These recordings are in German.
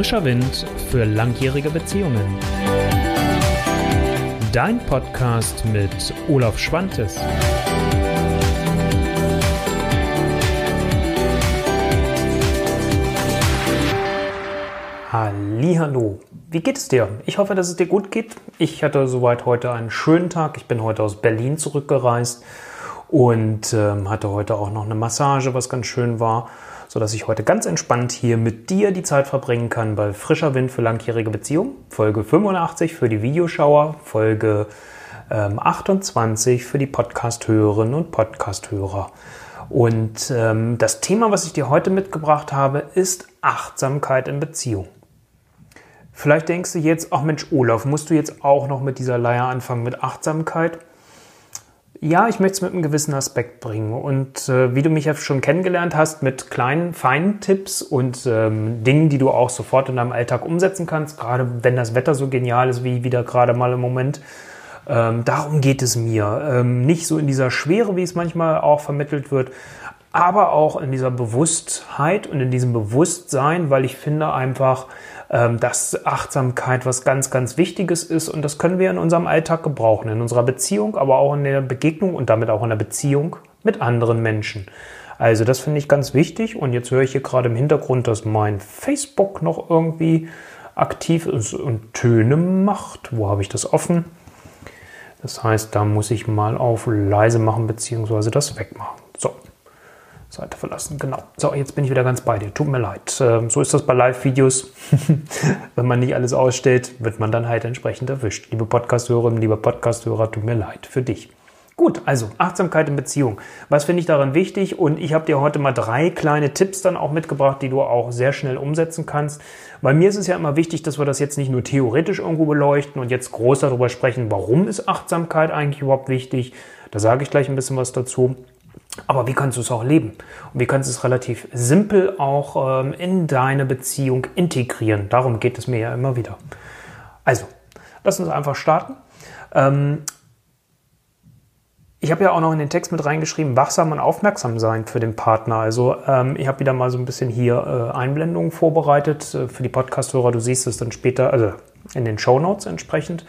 Frischer Wind für langjährige Beziehungen. Dein Podcast mit Olaf Schwantes. Hallo, wie geht es dir? Ich hoffe, dass es dir gut geht. Ich hatte soweit heute einen schönen Tag. Ich bin heute aus Berlin zurückgereist und ähm, hatte heute auch noch eine Massage, was ganz schön war sodass ich heute ganz entspannt hier mit dir die Zeit verbringen kann bei Frischer Wind für langjährige Beziehungen. Folge 85 für die Videoschauer, Folge ähm, 28 für die Podcast-Hörerinnen und Podcast-Hörer. Und ähm, das Thema, was ich dir heute mitgebracht habe, ist Achtsamkeit in Beziehung. Vielleicht denkst du jetzt, ach Mensch, Olaf, musst du jetzt auch noch mit dieser Leier anfangen mit Achtsamkeit? Ja, ich möchte es mit einem gewissen Aspekt bringen. Und äh, wie du mich ja schon kennengelernt hast, mit kleinen, feinen Tipps und ähm, Dingen, die du auch sofort in deinem Alltag umsetzen kannst, gerade wenn das Wetter so genial ist wie wieder gerade mal im Moment. Ähm, darum geht es mir. Ähm, nicht so in dieser Schwere, wie es manchmal auch vermittelt wird, aber auch in dieser Bewusstheit und in diesem Bewusstsein, weil ich finde einfach, dass Achtsamkeit was ganz, ganz Wichtiges ist und das können wir in unserem Alltag gebrauchen, in unserer Beziehung, aber auch in der Begegnung und damit auch in der Beziehung mit anderen Menschen. Also das finde ich ganz wichtig und jetzt höre ich hier gerade im Hintergrund, dass mein Facebook noch irgendwie aktiv ist und Töne macht. Wo habe ich das offen? Das heißt, da muss ich mal auf leise machen bzw. das wegmachen. So, Seite verlassen. Genau. So, jetzt bin ich wieder ganz bei dir. Tut mir leid. Ähm, so ist das bei Live-Videos. Wenn man nicht alles ausstellt, wird man dann halt entsprechend erwischt. Liebe Podcast-Hörerinnen, lieber Podcast-Hörer, tut mir leid für dich. Gut, also Achtsamkeit in Beziehung. Was finde ich daran wichtig? Und ich habe dir heute mal drei kleine Tipps dann auch mitgebracht, die du auch sehr schnell umsetzen kannst. Bei mir ist es ja immer wichtig, dass wir das jetzt nicht nur theoretisch irgendwo beleuchten und jetzt groß darüber sprechen, warum ist Achtsamkeit eigentlich überhaupt wichtig. Da sage ich gleich ein bisschen was dazu. Aber wie kannst du es auch leben? Und wie kannst du es relativ simpel auch ähm, in deine Beziehung integrieren? Darum geht es mir ja immer wieder. Also, lass uns einfach starten. Ähm, ich habe ja auch noch in den Text mit reingeschrieben, wachsam und aufmerksam sein für den Partner. Also ähm, ich habe wieder mal so ein bisschen hier äh, Einblendungen vorbereitet äh, für die Podcast-Hörer. Du siehst es dann später, also in den Show Notes entsprechend.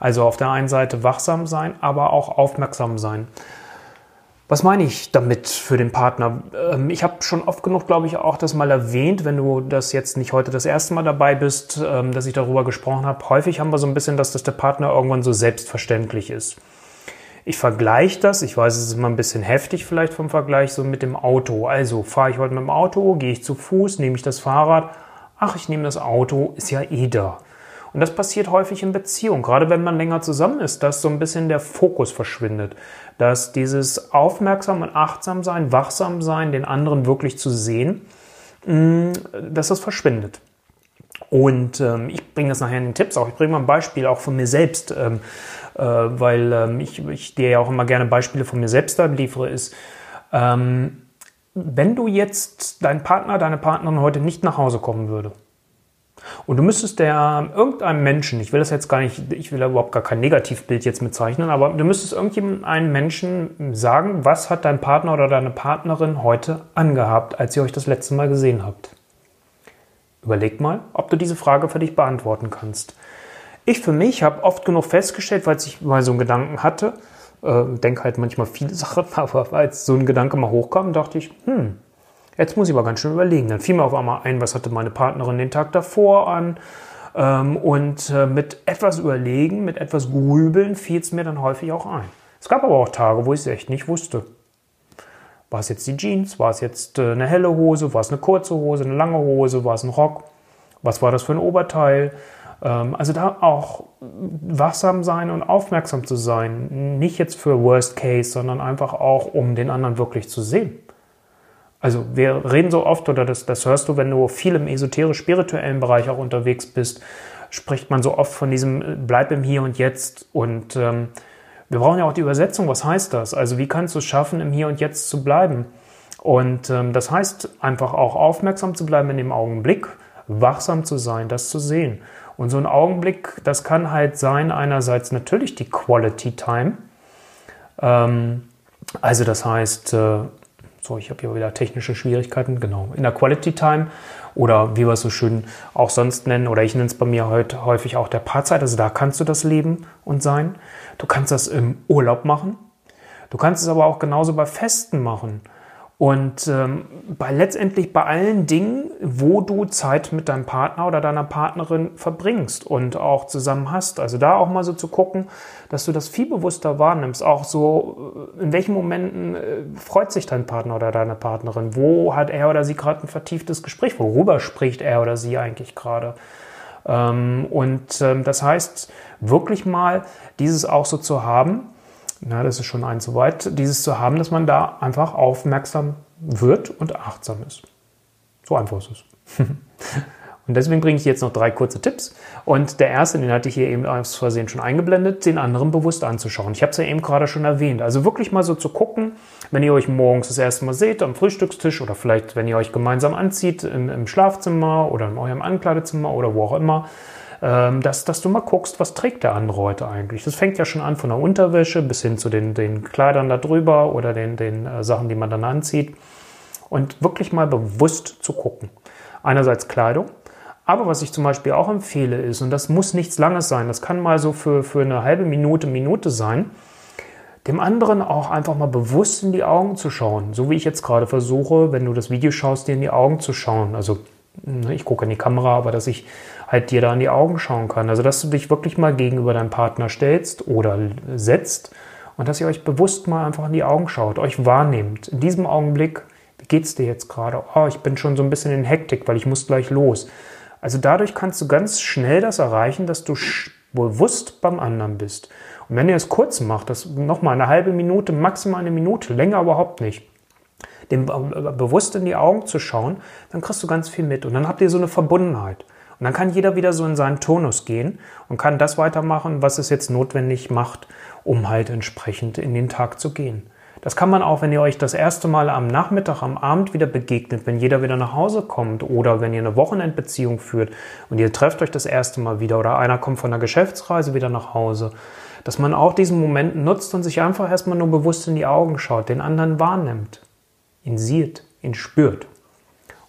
Also auf der einen Seite wachsam sein, aber auch aufmerksam sein. Was meine ich damit für den Partner? Ähm, ich habe schon oft genug, glaube ich, auch das mal erwähnt, wenn du das jetzt nicht heute das erste Mal dabei bist, ähm, dass ich darüber gesprochen habe. Häufig haben wir so ein bisschen, dass das der Partner irgendwann so selbstverständlich ist. Ich vergleiche das, ich weiß, es ist immer ein bisschen heftig vielleicht vom Vergleich, so mit dem Auto. Also fahre ich heute mit dem Auto, gehe ich zu Fuß, nehme ich das Fahrrad. Ach, ich nehme das Auto, ist ja eh da. Und das passiert häufig in Beziehungen, gerade wenn man länger zusammen ist, dass so ein bisschen der Fokus verschwindet. Dass dieses aufmerksam und achtsam sein, wachsam sein, den anderen wirklich zu sehen, mm, dass das verschwindet. Und ähm, ich bringe das nachher in den Tipps auch. Ich bringe mal ein Beispiel auch von mir selbst, ähm, äh, weil ähm, ich, ich dir ja auch immer gerne Beispiele von mir selbst da liefere, ist, ähm, wenn du jetzt dein Partner, deine Partnerin heute nicht nach Hause kommen würde, und du müsstest der irgendeinem Menschen, ich will das jetzt gar nicht, ich will da überhaupt gar kein Negativbild jetzt mitzeichnen, aber du müsstest irgendeinem Menschen sagen, was hat dein Partner oder deine Partnerin heute angehabt, als ihr euch das letzte Mal gesehen habt. Überleg mal, ob du diese Frage für dich beantworten kannst. Ich für mich habe oft genug festgestellt, weil ich mal so einen Gedanken hatte, äh, denke halt manchmal viele Sachen, aber als so ein Gedanke mal hochkam, dachte ich, hm, Jetzt muss ich aber ganz schön überlegen. Dann fiel mir auf einmal ein, was hatte meine Partnerin den Tag davor an. Ähm, und äh, mit etwas Überlegen, mit etwas Grübeln fiel es mir dann häufig auch ein. Es gab aber auch Tage, wo ich es echt nicht wusste. War es jetzt die Jeans? War es jetzt äh, eine helle Hose? War es eine kurze Hose? Eine lange Hose? War es ein Rock? Was war das für ein Oberteil? Ähm, also da auch wachsam sein und aufmerksam zu sein. Nicht jetzt für Worst Case, sondern einfach auch, um den anderen wirklich zu sehen. Also wir reden so oft, oder das, das hörst du, wenn du viel im esoterisch-spirituellen Bereich auch unterwegs bist, spricht man so oft von diesem äh, Bleib im Hier und Jetzt. Und ähm, wir brauchen ja auch die Übersetzung. Was heißt das? Also wie kannst du es schaffen, im Hier und Jetzt zu bleiben? Und ähm, das heißt einfach auch aufmerksam zu bleiben in dem Augenblick, wachsam zu sein, das zu sehen. Und so ein Augenblick, das kann halt sein, einerseits natürlich die Quality Time. Ähm, also das heißt, äh, so, ich habe hier wieder technische Schwierigkeiten, genau, in der Quality Time. oder wie wir es so schön auch sonst nennen, oder ich nenne es bei mir heute häufig auch der Paarzeit. Also da kannst du das leben und sein. Du kannst das im Urlaub machen. Du kannst es aber auch genauso bei Festen machen. Und ähm, bei letztendlich bei allen Dingen, wo du Zeit mit deinem Partner oder deiner Partnerin verbringst und auch zusammen hast. Also da auch mal so zu gucken, dass du das viel bewusster wahrnimmst. Auch so, äh, in welchen Momenten äh, freut sich dein Partner oder deine Partnerin? Wo hat er oder sie gerade ein vertieftes Gespräch? Worüber spricht er oder sie eigentlich gerade? Ähm, und ähm, das heißt, wirklich mal dieses auch so zu haben, na, das ist schon ein zu weit, dieses zu haben, dass man da einfach aufmerksam wird und achtsam ist. So einfach ist es. und deswegen bringe ich jetzt noch drei kurze Tipps. Und der erste, den hatte ich hier eben aus Versehen schon eingeblendet, den anderen bewusst anzuschauen. Ich habe es ja eben gerade schon erwähnt. Also wirklich mal so zu gucken, wenn ihr euch morgens das erste Mal seht am Frühstückstisch oder vielleicht, wenn ihr euch gemeinsam anzieht im, im Schlafzimmer oder in eurem Ankleidezimmer oder wo auch immer, dass, dass du mal guckst, was trägt der andere heute eigentlich. Das fängt ja schon an von der Unterwäsche bis hin zu den, den Kleidern da drüber oder den, den äh, Sachen, die man dann anzieht. Und wirklich mal bewusst zu gucken. Einerseits Kleidung, aber was ich zum Beispiel auch empfehle ist, und das muss nichts Langes sein, das kann mal so für, für eine halbe Minute, Minute sein, dem anderen auch einfach mal bewusst in die Augen zu schauen. So wie ich jetzt gerade versuche, wenn du das Video schaust, dir in die Augen zu schauen. Also ne, ich gucke in die Kamera, aber dass ich halt dir da in die Augen schauen kann. Also dass du dich wirklich mal gegenüber deinem Partner stellst oder setzt und dass ihr euch bewusst mal einfach in die Augen schaut, euch wahrnehmt. In diesem Augenblick, wie geht's dir jetzt gerade? Oh, ich bin schon so ein bisschen in Hektik, weil ich muss gleich los. Also dadurch kannst du ganz schnell das erreichen, dass du bewusst beim anderen bist. Und wenn ihr es kurz macht, das nochmal eine halbe Minute, maximal eine Minute, länger überhaupt nicht, dem bewusst in die Augen zu schauen, dann kriegst du ganz viel mit. Und dann habt ihr so eine Verbundenheit. Dann kann jeder wieder so in seinen Tonus gehen und kann das weitermachen, was es jetzt notwendig macht, um halt entsprechend in den Tag zu gehen. Das kann man auch, wenn ihr euch das erste Mal am Nachmittag, am Abend wieder begegnet, wenn jeder wieder nach Hause kommt oder wenn ihr eine Wochenendbeziehung führt und ihr trefft euch das erste Mal wieder oder einer kommt von der Geschäftsreise wieder nach Hause, dass man auch diesen Moment nutzt und sich einfach erstmal nur bewusst in die Augen schaut, den anderen wahrnimmt, ihn sieht, ihn spürt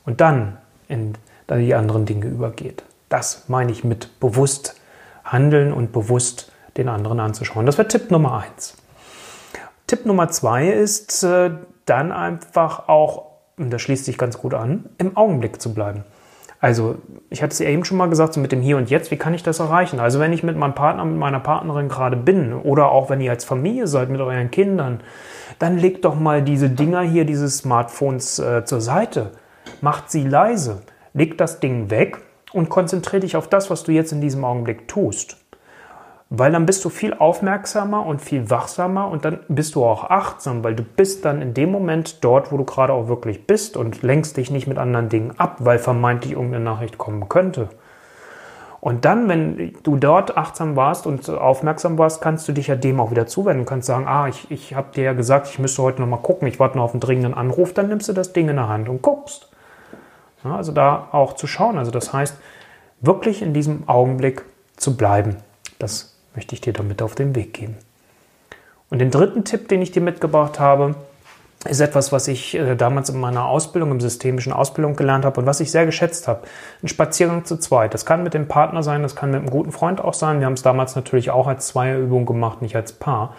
und dann in dann die anderen Dinge übergeht. Das meine ich mit bewusst handeln und bewusst den anderen anzuschauen. Das wäre Tipp Nummer eins. Tipp Nummer zwei ist äh, dann einfach auch, und das schließt sich ganz gut an, im Augenblick zu bleiben. Also, ich hatte es ja eben schon mal gesagt, so mit dem Hier und Jetzt, wie kann ich das erreichen? Also, wenn ich mit meinem Partner, mit meiner Partnerin gerade bin oder auch wenn ihr als Familie seid mit euren Kindern, dann legt doch mal diese Dinger hier, diese Smartphones äh, zur Seite. Macht sie leise. Leg das Ding weg und konzentriere dich auf das, was du jetzt in diesem Augenblick tust. Weil dann bist du viel aufmerksamer und viel wachsamer und dann bist du auch achtsam, weil du bist dann in dem Moment dort, wo du gerade auch wirklich bist und lenkst dich nicht mit anderen Dingen ab, weil vermeintlich irgendeine Nachricht kommen könnte. Und dann, wenn du dort achtsam warst und aufmerksam warst, kannst du dich ja dem auch wieder zuwenden. Du kannst sagen, ah, ich, ich habe dir ja gesagt, ich müsste heute nochmal gucken, ich warte noch auf einen dringenden Anruf, dann nimmst du das Ding in der Hand und guckst. Ja, also da auch zu schauen. Also das heißt, wirklich in diesem Augenblick zu bleiben. Das möchte ich dir damit auf den Weg geben. Und den dritten Tipp, den ich dir mitgebracht habe, ist etwas, was ich äh, damals in meiner Ausbildung, im systemischen Ausbildung gelernt habe und was ich sehr geschätzt habe. Ein Spaziergang zu zweit. Das kann mit dem Partner sein, das kann mit einem guten Freund auch sein. Wir haben es damals natürlich auch als Zweierübung gemacht, nicht als Paar.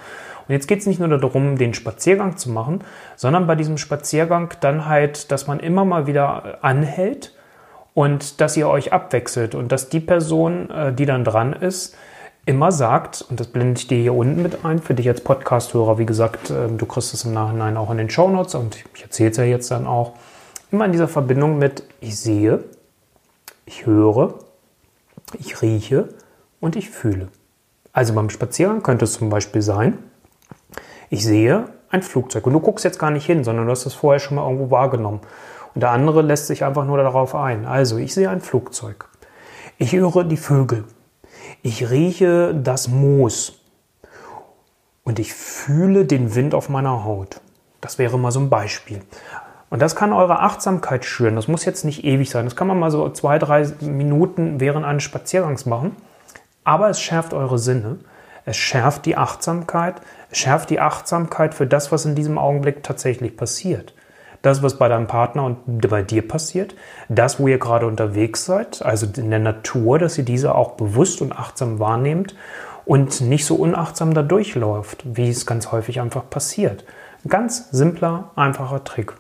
Und jetzt geht es nicht nur darum, den Spaziergang zu machen, sondern bei diesem Spaziergang dann halt, dass man immer mal wieder anhält und dass ihr euch abwechselt und dass die Person, äh, die dann dran ist, immer sagt, und das blende ich dir hier unten mit ein, für dich als Podcast-Hörer, wie gesagt, ähm, du kriegst es im Nachhinein auch in den Show Notes und ich erzähle es ja jetzt dann auch, immer in dieser Verbindung mit ich sehe, ich höre, ich rieche und ich fühle. Also beim Spaziergang könnte es zum Beispiel sein, ich sehe ein Flugzeug und du guckst jetzt gar nicht hin, sondern du hast es vorher schon mal irgendwo wahrgenommen. Und der andere lässt sich einfach nur darauf ein. Also, ich sehe ein Flugzeug. Ich höre die Vögel. Ich rieche das Moos. Und ich fühle den Wind auf meiner Haut. Das wäre mal so ein Beispiel. Und das kann eure Achtsamkeit schüren. Das muss jetzt nicht ewig sein. Das kann man mal so zwei, drei Minuten während eines Spaziergangs machen. Aber es schärft eure Sinne. Es schärft die Achtsamkeit. Es schärft die Achtsamkeit für das, was in diesem Augenblick tatsächlich passiert. das, was bei deinem Partner und bei dir passiert, das, wo ihr gerade unterwegs seid, also in der Natur, dass ihr diese auch bewusst und achtsam wahrnehmt und nicht so unachtsam da durchläuft, wie es ganz häufig einfach passiert. Ein ganz simpler, einfacher Trick.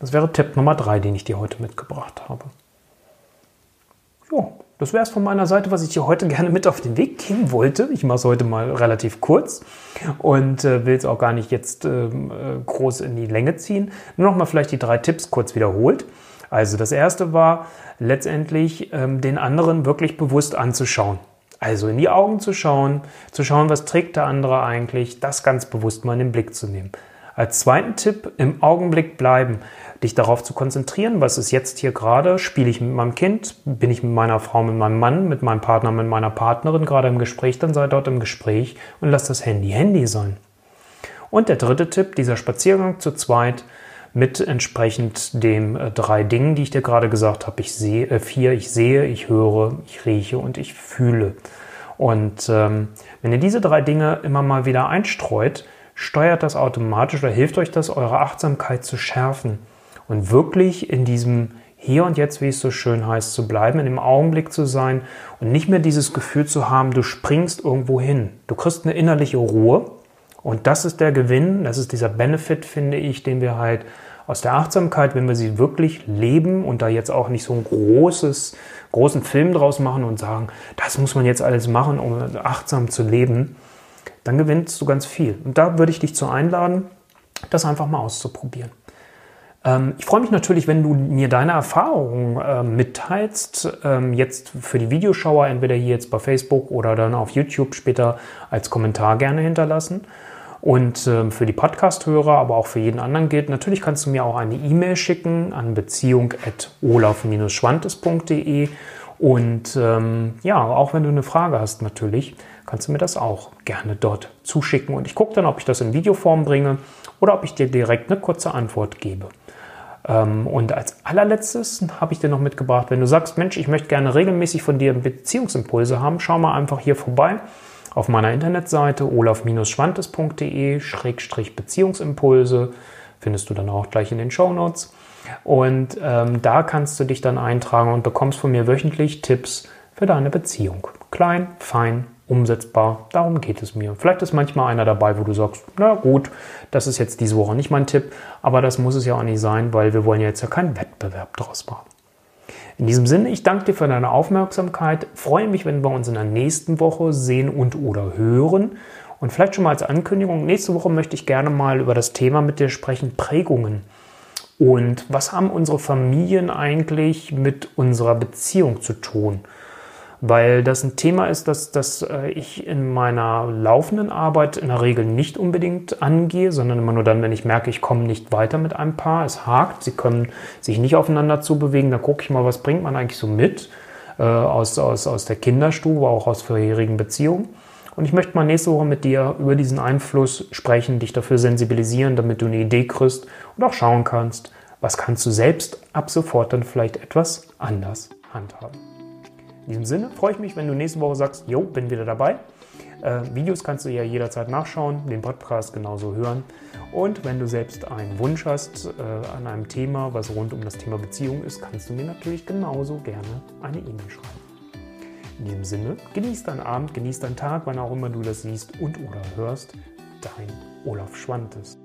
Das wäre Tipp Nummer drei, den ich dir heute mitgebracht habe. Das wäre es von meiner Seite, was ich dir heute gerne mit auf den Weg geben wollte. Ich mache es heute mal relativ kurz und äh, will es auch gar nicht jetzt ähm, äh, groß in die Länge ziehen. Nur noch mal vielleicht die drei Tipps kurz wiederholt. Also das erste war letztendlich ähm, den anderen wirklich bewusst anzuschauen. Also in die Augen zu schauen, zu schauen, was trägt der andere eigentlich, das ganz bewusst mal in den Blick zu nehmen. Als zweiten Tipp, im Augenblick bleiben, dich darauf zu konzentrieren, was ist jetzt hier gerade, spiele ich mit meinem Kind, bin ich mit meiner Frau, mit meinem Mann, mit meinem Partner, mit meiner Partnerin gerade im Gespräch, dann sei dort im Gespräch und lass das Handy Handy sein. Und der dritte Tipp, dieser Spaziergang zu zweit mit entsprechend den äh, drei Dingen, die ich dir gerade gesagt habe. Ich sehe, äh, vier, ich sehe, ich höre, ich rieche und ich fühle. Und ähm, wenn ihr diese drei Dinge immer mal wieder einstreut, steuert das automatisch oder hilft euch das, eure Achtsamkeit zu schärfen und wirklich in diesem hier und jetzt, wie es so schön heißt, zu bleiben, in dem Augenblick zu sein und nicht mehr dieses Gefühl zu haben, du springst irgendwo hin. Du kriegst eine innerliche Ruhe und das ist der Gewinn, das ist dieser Benefit, finde ich, den wir halt aus der Achtsamkeit, wenn wir sie wirklich leben und da jetzt auch nicht so ein großes, großen Film draus machen und sagen, das muss man jetzt alles machen, um achtsam zu leben, dann gewinnst du ganz viel. Und da würde ich dich zu einladen, das einfach mal auszuprobieren. Ähm, ich freue mich natürlich, wenn du mir deine Erfahrungen äh, mitteilst, ähm, jetzt für die Videoschauer, entweder hier jetzt bei Facebook oder dann auf YouTube später als Kommentar gerne hinterlassen. Und ähm, für die Podcast-Hörer, aber auch für jeden anderen gilt, natürlich kannst du mir auch eine E-Mail schicken an beziehung.olaf-schwantes.de und ähm, ja, auch wenn du eine Frage hast natürlich, kannst du mir das auch gerne dort zuschicken. Und ich gucke dann, ob ich das in Videoform bringe oder ob ich dir direkt eine kurze Antwort gebe. Ähm, und als allerletztes habe ich dir noch mitgebracht, wenn du sagst, Mensch, ich möchte gerne regelmäßig von dir Beziehungsimpulse haben, schau mal einfach hier vorbei auf meiner Internetseite olaf-schwantes.de-beziehungsimpulse. Findest du dann auch gleich in den Show Notes. Und ähm, da kannst du dich dann eintragen und bekommst von mir wöchentlich Tipps für deine Beziehung. Klein, fein, umsetzbar. Darum geht es mir. Vielleicht ist manchmal einer dabei, wo du sagst, na gut, das ist jetzt diese Woche nicht mein Tipp, aber das muss es ja auch nicht sein, weil wir wollen ja jetzt ja keinen Wettbewerb daraus machen. In diesem Sinne, ich danke dir für deine Aufmerksamkeit, freue mich, wenn wir uns in der nächsten Woche sehen und oder hören. Und vielleicht schon mal als Ankündigung, nächste Woche möchte ich gerne mal über das Thema mit dir sprechen, Prägungen. Und was haben unsere Familien eigentlich mit unserer Beziehung zu tun? Weil das ein Thema ist, das, das äh, ich in meiner laufenden Arbeit in der Regel nicht unbedingt angehe, sondern immer nur dann, wenn ich merke, ich komme nicht weiter mit einem Paar, es hakt, sie können sich nicht aufeinander zubewegen, da gucke ich mal, was bringt man eigentlich so mit äh, aus, aus, aus der Kinderstube, auch aus vorherigen Beziehungen. Und ich möchte mal nächste Woche mit dir über diesen Einfluss sprechen, dich dafür sensibilisieren, damit du eine Idee kriegst und auch schauen kannst, was kannst du selbst ab sofort dann vielleicht etwas anders handhaben. In diesem Sinne freue ich mich, wenn du nächste Woche sagst, jo, bin wieder dabei. Äh, Videos kannst du ja jederzeit nachschauen, den Podcast genauso hören. Und wenn du selbst einen Wunsch hast äh, an einem Thema, was rund um das Thema Beziehung ist, kannst du mir natürlich genauso gerne eine E-Mail schreiben. In diesem Sinne, genieß deinen Abend, genieß deinen Tag, wann auch immer du das siehst und oder hörst. Dein Olaf Schwantes.